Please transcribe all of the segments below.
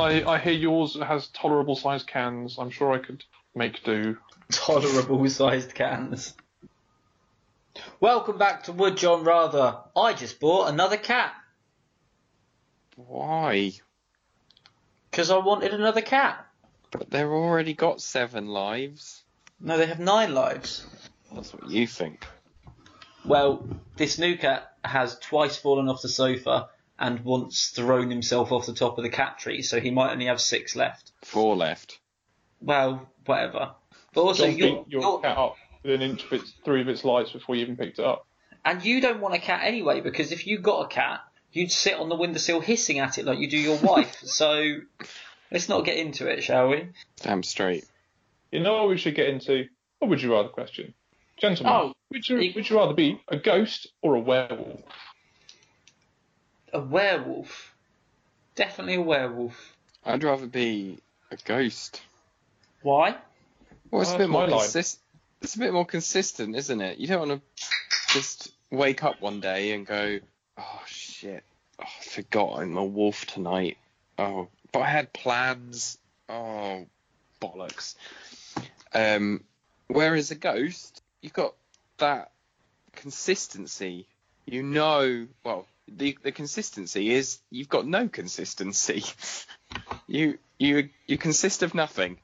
I, I hear yours has tolerable sized cans. I'm sure I could make do. Tolerable sized cans. Welcome back to Wood John Rather. I just bought another cat Why? because I wanted another cat. But they've already got seven lives. No, they have nine lives. That's what you think. Well, this new cat has twice fallen off the sofa and once thrown himself off the top of the cat tree, so he might only have six left. Four left. Well, whatever. But also, John you're, beat your you're- cat up with an inch of its, through of its lights before you even picked it up. and you don't want a cat anyway, because if you got a cat, you'd sit on the windowsill hissing at it like you do your wife. so let's not get into it, shall we? Damn straight. You know what we should get into? What would you rather question? Gentlemen, Oh, would, you, you- would you rather be a ghost or a werewolf? A werewolf. Definitely a werewolf. I'd rather be a ghost. Why? Well, it's Oh, a bit that's more my line. consist- It's a bit more consistent, isn't it? You don't want to just wake up one day and go, "Oh shit, oh, I forgot I'm a wolf tonight." Oh, but I had plans. Oh, bollocks. Um, whereas a ghost, you've got that consistency. You know, well, the the consistency is you've got no consistency. you you you consist of nothing.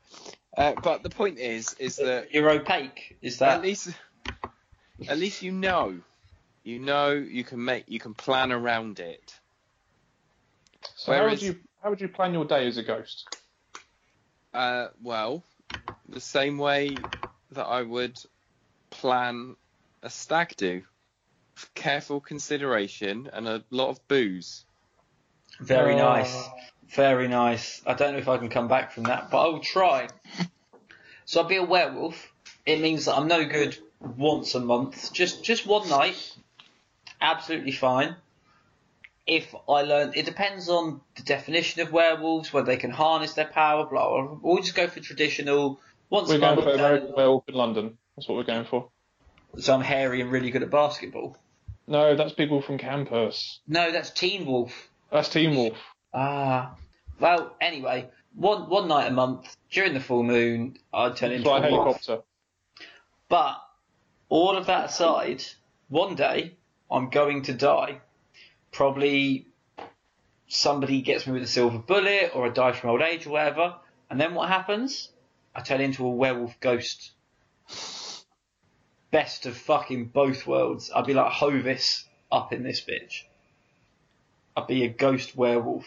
Uh, but the point is, is that You're opaque. Is that? at least, at least you know, you know, you can make, you can plan around it. So how would you how would you plan your day as a ghost? Uh, well, the same way that I would plan a stag do, careful consideration and a lot of booze. Very Oh. nice. Very nice. I don't know if I can come back from that, but I will try. So I'll be a werewolf. It means that I'm no good once a month. Just just one night. Absolutely fine. If I learn, it depends on the definition of werewolves, whether they can harness their power, blah, blah, blah. We'll just go for traditional once We're a going month. for uh, American Werewolf in London. That's what we're going for. so I'm hairy and really good at basketball. No, that's people from campus. No, that's Teen Wolf. That's Team Wolf. Ah, well. Anyway, one one night a month during the full moon, I'd turn into Fly a wolf. helicopter. But all of that aside, one day I'm going to die. Probably somebody gets me with a silver bullet, or I die from old age, or whatever. And then what happens? I turn into a werewolf ghost. Best of fucking both worlds. I'd be like Hovis up in this bitch. I'd be a ghost werewolf.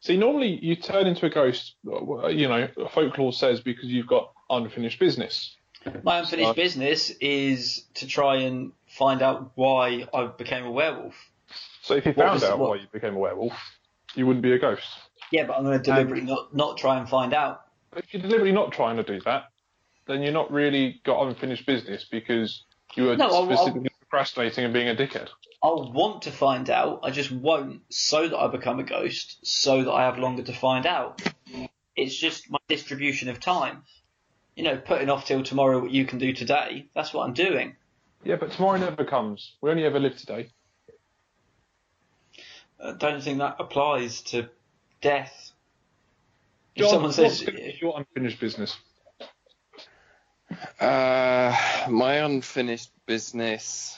See, normally you turn into a ghost. You know, folklore says because you've got unfinished business. My unfinished So- business is to try and find out why I became a werewolf. So if you What found out what- why you became a werewolf, you wouldn't be a ghost. Yeah, but I'm going to deliberately not, not try and find out. If you're deliberately not trying to do that, then you're not really got unfinished business because you were No, I'll- I'll- specifically procrastinating and being a dickhead. I'll want to find out, I just won't, so that I become a ghost, so that I have longer to find out. It's just my distribution of time. You know, putting off till tomorrow what you can do today, that's what I'm doing. Yeah, but tomorrow never comes. We only ever live today. I don't think that applies to death. If John, someone says, your unfinished business? Uh, my unfinished business.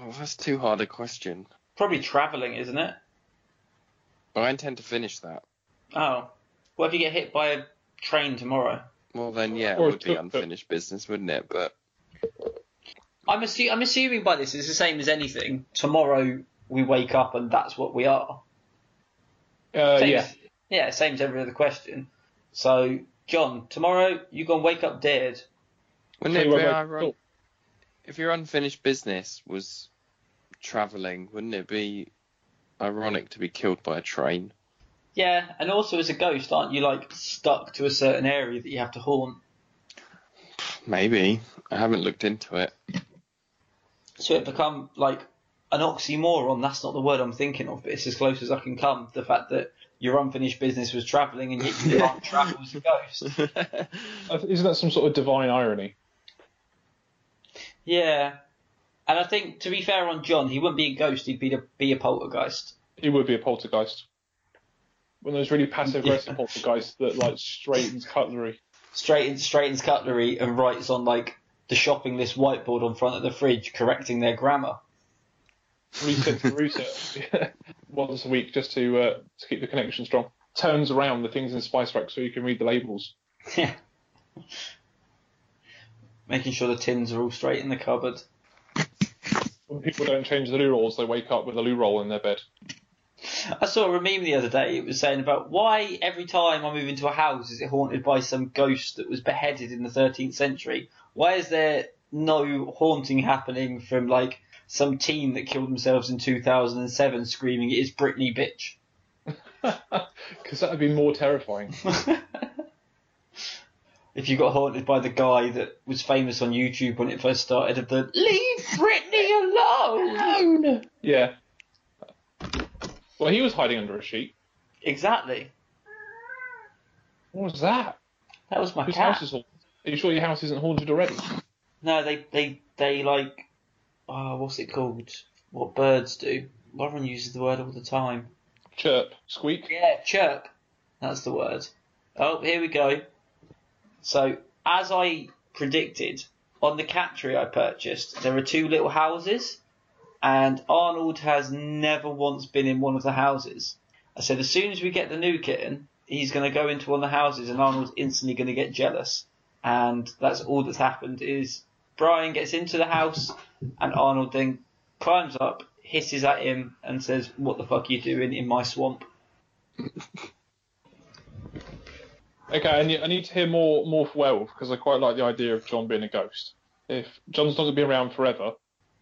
Oh, that's too hard a question. probably travelling, isn't it? But I intend to finish that. Oh. What if you get hit by a train tomorrow? Well, then, yeah, it Or would be tuk-tuk. unfinished business, wouldn't it? But I'm, assu- I'm assuming by this it's the same as anything. Tomorrow we wake up and that's what we are. Uh, Same yeah. as- yeah, same as every other question. So, John, tomorrow you're gonna wake up dead. wouldn't it be ironic? If your unfinished business was travelling, wouldn't it be ironic to be killed by a train? Yeah, and also as a ghost, aren't you like stuck to a certain area that you have to haunt? Maybe. I haven't looked into it. So it become like an oxymoron. That's not the word I'm thinking of, but it's as close as I can come. The fact that your unfinished business was travelling and yet you can't travel as a ghost. Uh, Isn't that some sort of divine irony? Yeah. And I think, to be fair on John, he wouldn't be a ghost, he'd be a, be a poltergeist. He would be a poltergeist. One of those really passive aggressive poltergeists that like straightens cutlery. Straightens, straightens cutlery and writes on, like, the shopping list whiteboard on front of the fridge, correcting their grammar. Reset to reset once a week just to uh, to keep the connection strong. Turns around the things in Spice Rack so you can read the labels. Yeah. Making sure the tins are all straight in the cupboard. When people don't change the loo rolls, they wake up with a loo roll in their bed. I saw a meme the other day. It was saying about why every time I move into a house is it haunted by some ghost that was beheaded in the 13th century? Why is there no haunting happening from like some teen that killed themselves in 2007 screaming, "It is Britney, bitch"? Because that would be more terrifying. if you got haunted by the guy that was famous on YouTube when it first started of the "Leave Britney alone." Yeah. Well, he was hiding under a sheet. Exactly. What was that? That was my Whose cat. house is haunted? Are you sure your house isn't haunted already? No, they they they like, oh, what's it called? What birds do? Everyone uses the word all the time. Chirp, squeak. Yeah, chirp. That's the word. Oh, here we go. So, as I predicted, on the cat tree I purchased, there are two little houses, and Arnold has never once been in one of the houses. I said, as soon as we get the new kitten, he's going to go into one of the houses, and Arnold's instantly going to get jealous. And that's all that's happened is Brian gets into the house, and Arnold then climbs up, hisses at him, and says, "What the fuck are you doing in my swamp?" Okay, I need, I need to hear more more for werewolf because I quite like the idea of John being a ghost. If John's not going to be around forever,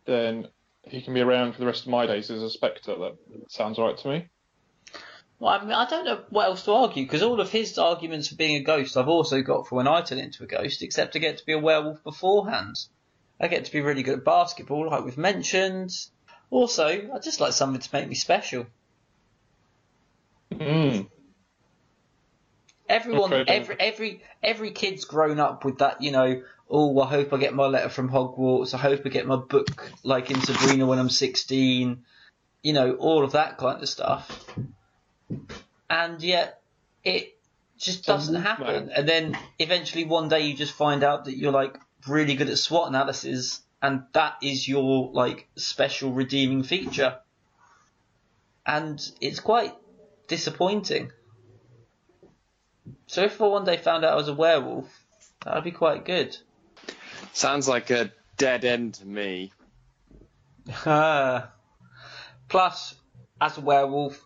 then he can be around for the rest of my days as a spectre. That sounds right to me. Well, I mean, I don't know what else to argue because all of his arguments for being a ghost I've also got for when I turn into a ghost, except I get to be a werewolf beforehand. I get to be really good at basketball, like we've mentioned. Also, I just like something to make me special. Mm. Everyone, Okay, every every every kid's grown up with that, you know. Oh, I hope I get my letter from Hogwarts. I hope I get my book like in Sabrina when I'm 16. You know, all of that kind of stuff. And yet, it just doesn't movement. happen. And then eventually one day you just find out that you're like really good at SWOT analysis, and that is your like special redeeming feature. And it's quite disappointing. So if I one day found out I was a werewolf, that would be quite good. Sounds like a dead end to me. Plus, as a werewolf,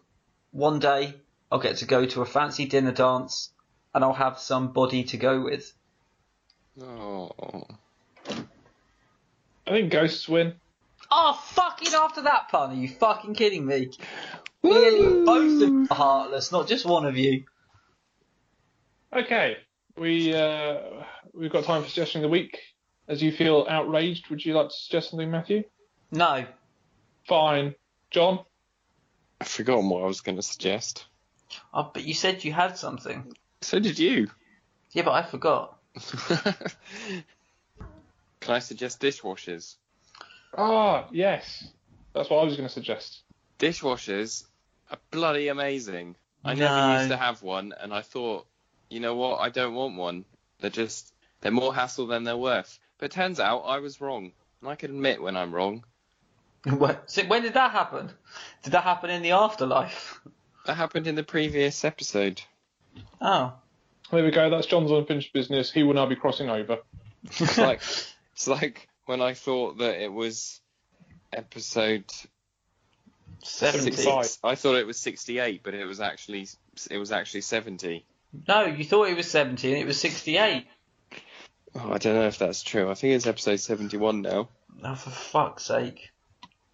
one day I'll get to go to a fancy dinner dance and I'll have somebody to go with. Oh. I think ghosts win. Oh, fucking after that pun, are you fucking kidding me? Clearly, both of you are heartless, not just one of you. Okay, we uh, we've got time for suggestion of the week. As you feel outraged, would you like to suggest something, Matthew? No. Fine, John. I've forgotten what I was going to suggest. Oh, but you said you had something. So did you. Yeah, but I forgot. Can I suggest dishwashers? Ah, yes, that's what I was going to suggest. Dishwashers are bloody amazing. I No. never used to have one, and I thought, you know what? I don't want one. They're just they're more hassle than they're worth. But it turns out I was wrong, and I can admit when I'm wrong. What- so when did that happen? Did that happen in the afterlife? That happened in the previous episode. Oh. There we go. That's John's unfinished business. He will now be crossing over. It's like it's like when I thought that it was episode 70. 75. six. I thought it was 68, but it was actually it was actually 70. No, you thought it was 70 and it was 68. Oh, I don't know if that's true. I think it's episode 71 now. Oh, for fuck's sake.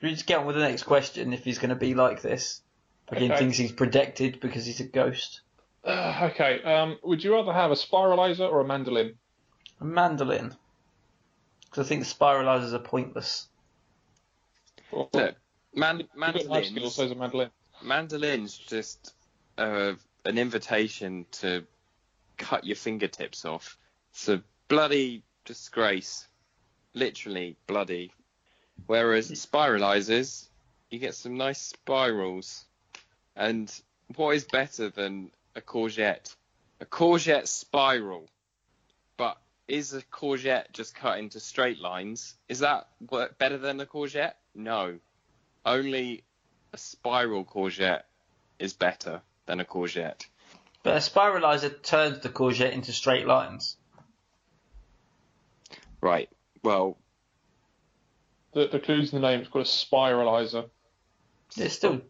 We just get on with the next question if he's going to be like this. Fucking Okay. thinks he's protected because he's a ghost. Uh, okay. Um, would you rather have a spiralizer or a mandolin? A mandolin. Because I think spiralizers are pointless. Or, Look, man, You've got life skills, mandolins. so is a mandolin. Mandolins just uh, an invitation to cut your fingertips off. It's a bloody disgrace. Literally bloody. Whereas spiralizers, you get some nice spirals. And what is better than a courgette? A courgette spiral. But is a courgette just cut into straight lines? Is that better than a courgette? No. Only a spiral courgette is better than a courgette. But a spiralizer turns the courgette into straight lines. Right. Well, The, the clue's in the name. It's called a spiralizer. It's still.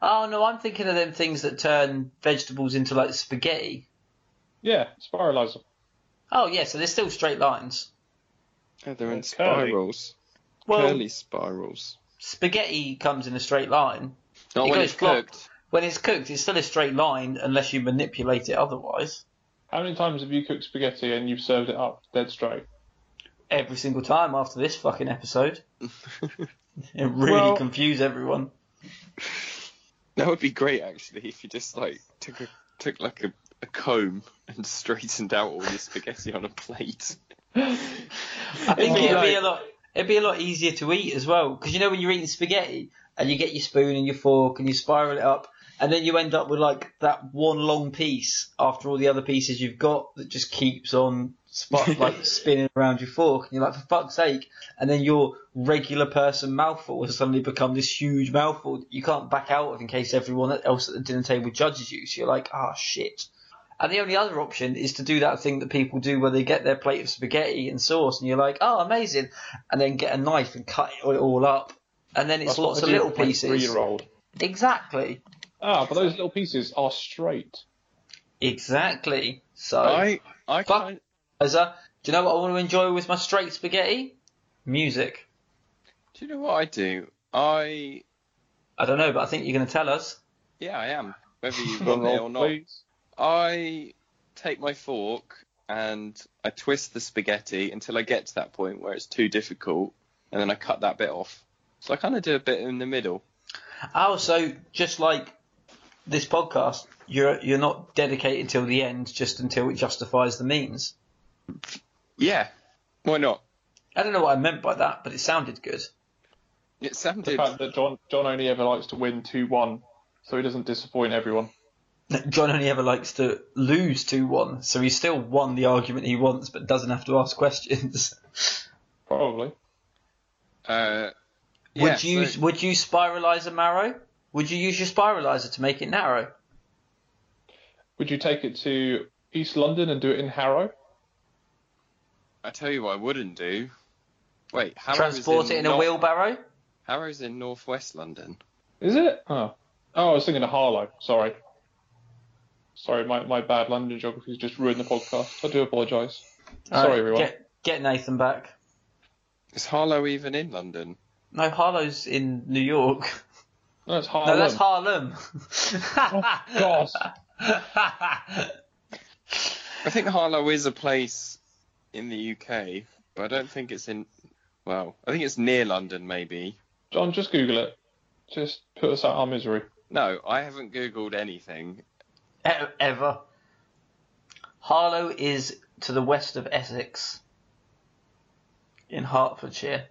Oh no, I'm thinking of them things that turn vegetables into like spaghetti. Yeah, spiralizer. Oh yeah, so they're still straight lines. oh, they're in It's curly. spirals. Well, Curly spirals. spaghetti comes in a straight line. Not It when it's flop. cooked. When it's cooked, it's still a straight line unless you manipulate it otherwise. How many times have you cooked spaghetti and you've served it up dead straight? Every single time after this fucking episode. It really Well- confuse everyone. That would be great actually if you just like took a took like a, a comb and straightened out all your spaghetti on a plate. I think It'd be be a lot. It'd be a lot easier to eat as well because you know when you're eating spaghetti and you get your spoon and your fork and you spiral it up and then you end up with like that one long piece after all the other pieces you've got that just keeps on spot like spinning around your fork and you're like for fuck's sake and then your regular person mouthful has suddenly become this huge mouthful that you can't back out of in case everyone else at the dinner table judges you so you're like ah shit and the only other option is to do that thing that people do where they get their plate of spaghetti and sauce, and you're like, oh, amazing, and then get a knife and cut it all up, and then it's That's lots of little pieces. Three-year-old. Exactly, Ah, but those little pieces are straight. exactly. So, I I Fuck. kind Liza, do you know what I want to enjoy with my straight spaghetti? Music. do you know what I do? I I don't know, but I think you're going to tell us. yeah I am whether you want it or not. please. I take my fork and I twist the spaghetti until I get to that point where it's too difficult, and then I cut that bit off. So I kind of do a bit in the middle. Oh, so just like this podcast, you're you're not dedicated till the end, just until it justifies the means. Yeah, why not? I don't know what I meant by that, but it sounded good. It sounded. The fact that John John only ever likes to win two one, so he doesn't disappoint everyone. John only ever likes to lose 2 1, so he still won the argument he wants but doesn't have to ask questions. Probably. uh, yeah, would you so- would you spiralize a marrow? Would you use your spiralizer to make it narrow? Would you take it to East London and do it in Harrow? I tell you what I wouldn't do. Wait, Harrow's Transport it in a Nor- wheelbarrow? Harrow's in northwest London. Is it? Oh. Oh, I was thinking of Harlow. Sorry. Sorry, my, my bad London geography has just ruined the podcast. I do apologise. Sorry, Alright, everyone. Get, get Nathan back. Is Harlow even in London? No, Harlow's in New York. No, it's Harlem. No, that's Harlem. Oh, God. I think Harlow is a place in the UK, but I don't think it's in. Well, I think it's near London, maybe. John, just Google it. Just put us out of our misery. No, I haven't googled anything. E- Ever. Harlow is to the west of Essex, in Hertfordshire.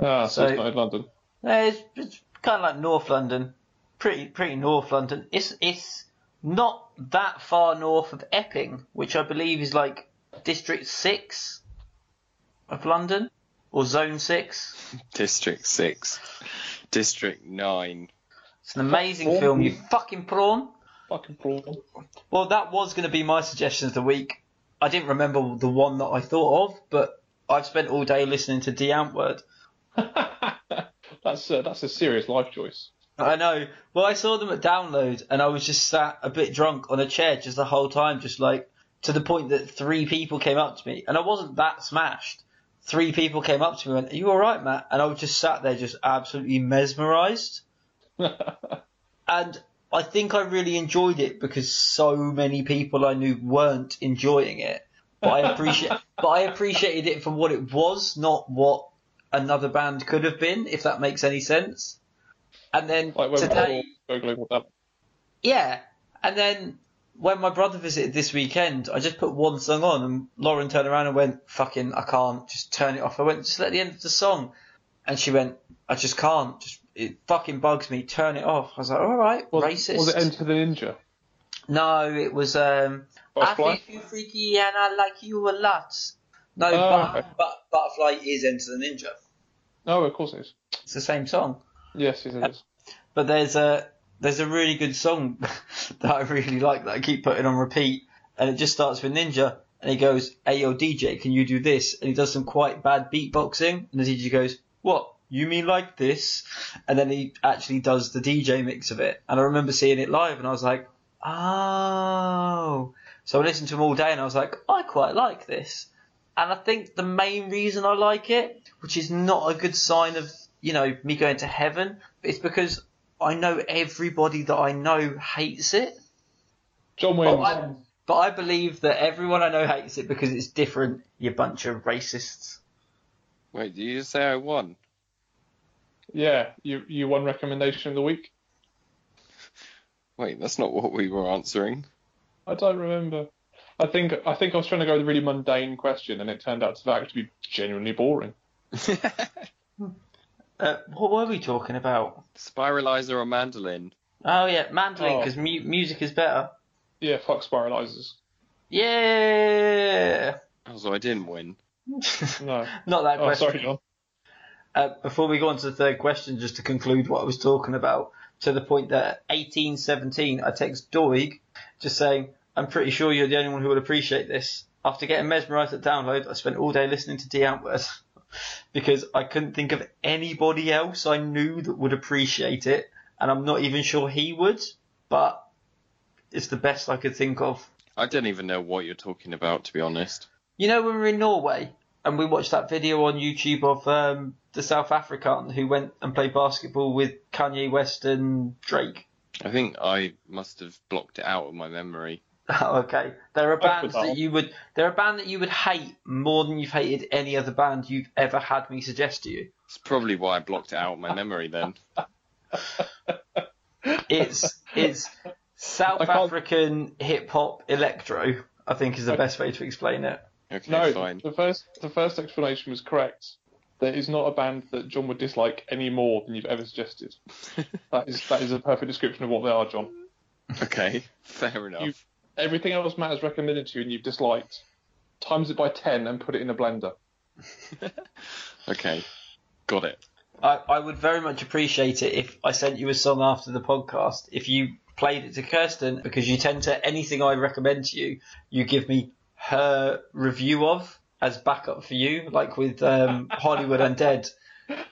Ah, so, So- it's not in London. No, it's, it's kind of like North London, pretty pretty North London. It's it's not that far north of Epping, which I believe is like District Six of London or Zone Six. District six, District nine. It's an amazing Prawn. film. You fucking prawn. Fucking prawn. Well, that was going to be my suggestion of the week. I didn't remember the one that I thought of, but I've spent all day listening to Die Antwoord. that's uh, that's a serious life choice. I know. Well, I saw them at Download, and I was just sat a bit drunk on a chair just the whole time, just like to the point that three people came up to me, and I wasn't that smashed. Three people came up to me and went, "Are you all right, Matt?" And I was just sat there, just absolutely mesmerised. And I think I really enjoyed it because so many people I knew weren't enjoying it. But I appreciate, but I appreciated it for what it was, not what another band could have been, if that makes any sense. And then like today, we're all that. yeah, and then when my brother visited this weekend, I just put one song on, and Lauren turned around and went, "Fucking, I can't. Just turn it off." I went, "Just let the end of the song," and she went, "I just can't. Just it fucking bugs me. Turn it off." I was like, "All right, Was, racist." was it Enter the Ninja? no, it was. um I Butterfly? think you're freaky and I like you a lot. No, Oh, but, okay. but Butterfly is Enter the Ninja. No, of course it is. It's the same song. Yes, yes, it is. But there's a there's a really good song that I really like that I keep putting on repeat, and it just starts with Ninja, and he goes, "Hey yo DJ, can you do this?" And he does some quite bad beatboxing, and the DJ goes, "What? You mean like this?" And then he actually does the DJ mix of it, and I remember seeing it live, and I was like, "Oh." So I listened to him all day, and I was like, "I quite like this." And I think the main reason I like it, which is not a good sign of you know me going to heaven, it's because I know everybody that I know hates it. John But. I, but I believe that everyone I know hates it because it's different. You bunch of racists. Wait, did you just say I won? Yeah, you you won recommendation of the week. Wait, that's not what we were answering. I don't remember. I think I think I was trying to go with a really mundane question, and it turned out to actually be genuinely boring. Uh, what were we talking about? Spiralizer or mandolin? Oh yeah, mandolin Oh. because mu- music is better. Yeah, fuck spiralizers. Yeah. Oh, so I didn't win. No. Not that Oh, question. sorry, John. Uh, before we go on to the third question, just to conclude what I was talking about, to the point that 1817, I text Doig just saying, I'm pretty sure you're the only one who would appreciate this. After getting mesmerised at download, I spent all day listening to Die Antwoord because I couldn't think of anybody else I knew that would appreciate it, and I'm not even sure he would, but it's the best I could think of. I don't even know what you're talking about, to be honest. You know when we were in Norway and we watched that video on YouTube of um, the South African who went and played basketball with Kanye West and Drake. I think I must have blocked it out of my memory. Oh, okay, they're a put band that that you would they're a band that you would hate more than you've hated any other band you've ever had me suggest to you. It's probably why I blocked it out of my memory then. It's it's South African hip hop electro. I think is the best way to explain it. Okay, No, fine. the first the first explanation was correct. There is not a band that John would dislike any more than you've ever suggested. that is that is a perfect description of what they are, John. Okay, fair enough. You- Everything else Matt has recommended to you and you've disliked, times it by ten and put it in a blender. Okay, got it. I, I would very much appreciate it if I sent you a song after the podcast. If you played it to Kirsten, because you tend to anything I recommend to you, you give me her review of as backup for you, like with um, Hollywood Undead.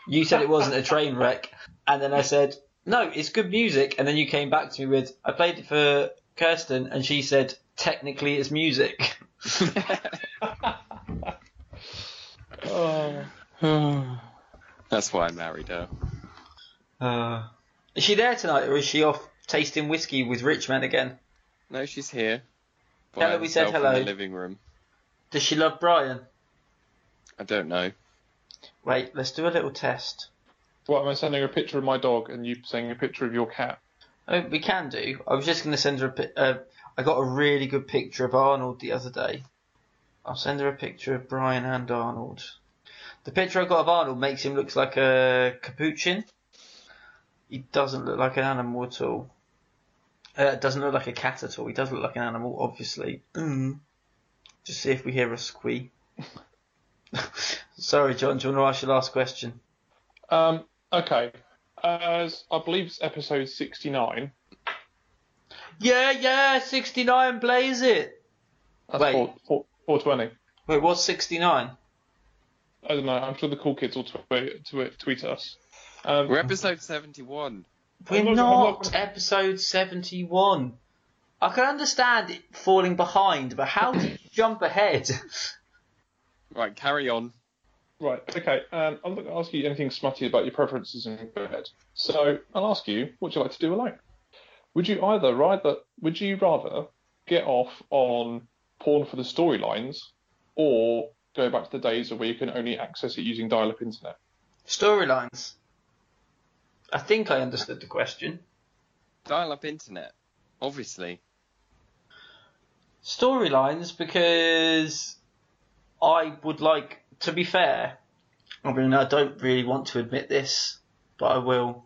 You said it wasn't a train wreck, and then I said no, it's good music, and then you came back to me with I played it for Kirsten, and she said technically it's music. Oh. That's why I married her. Uh, is she there tonight, or is she off tasting whiskey with rich men again? No, she's here. by Tell her we said hello. In the living room. Does she love Brian? I don't know. Wait, let's do a little test. What am I sending a picture of my dog and you sending a picture of your cat? Oh, we can do. I was just going to send her a. Uh, I got a really good picture of Arnold the other day. I'll send her a picture of Brian and Arnold. The picture I got of Arnold makes him look like a capuchin. He doesn't look like an animal at all. Uh, doesn't look like a cat at all. He does look like an animal, obviously. Mm. Just see if we hear a squeak. Sorry, John. Do you want to ask your last question? Um, okay. As I believe it's episode sixty-nine. Yeah, yeah, 69, blaze it. That's Wait. four, four, 420. Wait, what's 69? I don't know. I'm sure the cool kids will tweet, tweet, tweet us. Um, We're episode 71. We're not- not, not- episode 71. I can understand it falling behind, but how did you jump ahead? Right, carry on. Right, okay. Um, I'm not going to ask you anything smutty about your preferences in bed. So I'll ask you, what do you like to do alone? Would you either rather would you rather get off on porn for the storylines, or go back to the days of where you can only access it using dial-up internet? Storylines. I think I understood the question. Dial up internet. Obviously. Storylines because I would like to be fair. I mean, I don't really want to admit this, but I will.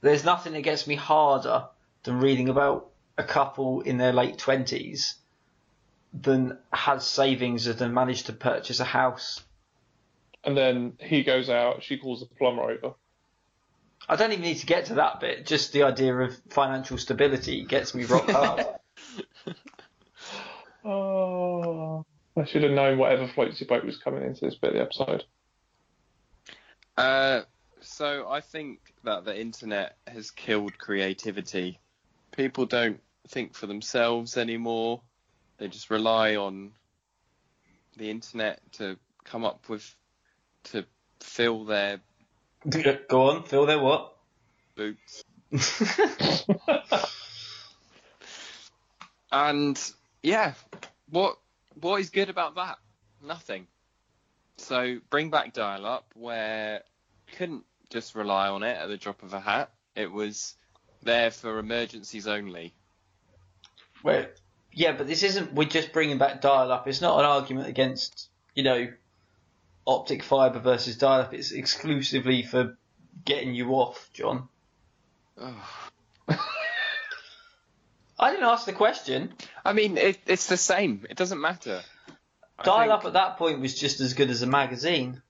There's nothing that gets me harder than reading about a couple in their late twenties than has savings and then managed to purchase a house. And then he goes out, she calls the plumber over. I don't even need to get to that bit. Just the idea of financial stability gets me rock hard. Oh, I should have known whatever floats your boat was coming into this bit of the episode. Uh, so I think that the internet has killed creativity. People don't think for themselves anymore. They just rely on the internet to come up with to fill their Go on, fill their what? boots. And yeah, what what is good about that? Nothing. So bring back dial up where you couldn't just rely on it at the drop of a hat. It was there for emergencies only. Well, yeah, but this isn't. We're just bringing back dial-up. It's not an argument against, you know, optic fiber versus dial-up. It's exclusively for getting you off, John. I didn't ask the question. I mean, it, it's the same. It doesn't matter. I Dial-up at that point was just as good as a magazine,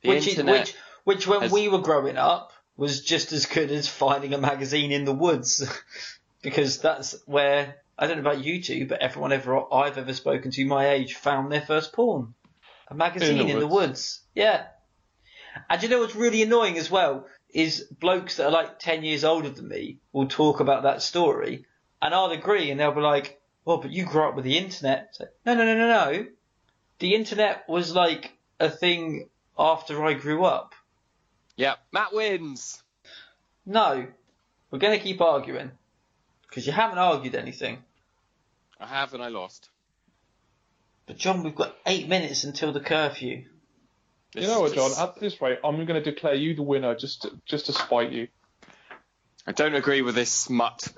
the which, internet- which, which when has- we were growing up was just as good as finding a magazine in the woods, because that's where I don't know about you two, but everyone ever I've ever spoken to my age found their first porn, a magazine in In the, the woods. woods. Yeah, and you know what's really annoying as well is blokes that are like ten years older than me will talk about that story, and I'll agree, and they'll be like, "Well, but you grew up with the internet." It's like, no, no, no, no, no. The internet was like a thing after I grew up. Yeah, Matt wins. No, we're going to keep arguing because you haven't argued anything. I have and I lost. But John, we've got eight minutes until the curfew. This you know what, John? just- At this rate, I'm going to declare you the winner just to, just to spite you. I don't agree with this smut.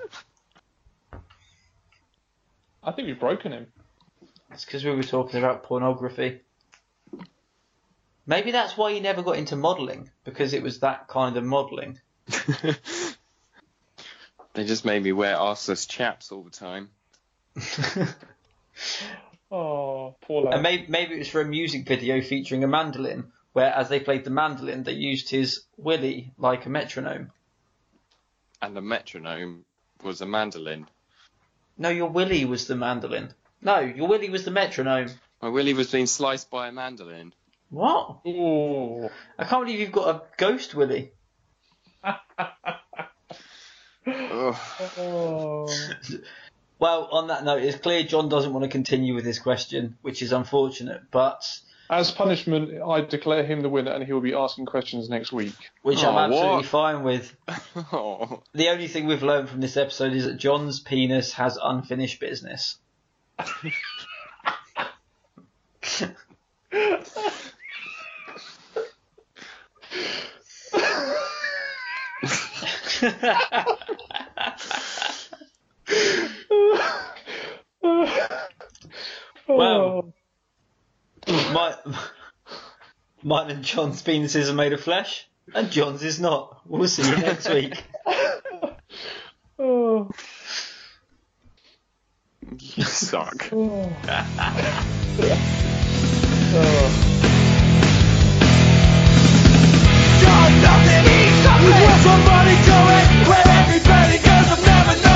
I think we've broken him. It's because we were talking about pornography. Maybe that's why he never got into modelling because it was that kind of modelling. they just made me wear arseless chaps all the time. Oh, poor lad. And maybe, maybe it was for a music video featuring a mandolin, where as they played the mandolin, they used his willy like a metronome. And the metronome was a mandolin. No, your willy was the mandolin. No, your willy was the metronome. My willy was being sliced by a mandolin. What? Ooh. I can't believe you've got a ghost. Oh. Well, on that note, it's clear John doesn't want to continue with this question, which is unfortunate, but As punishment, I declare him the winner, and he will be asking questions next week. which Oh, I'm absolutely what? fine with. Oh. The only thing we've learned from this episode is that John's penis has unfinished business. Well. Mine and John's penises are made of flesh, and John's is not. We'll see you next week. oh. You suck. Oh. nothing, he's something. Somebody everybody, I've never known.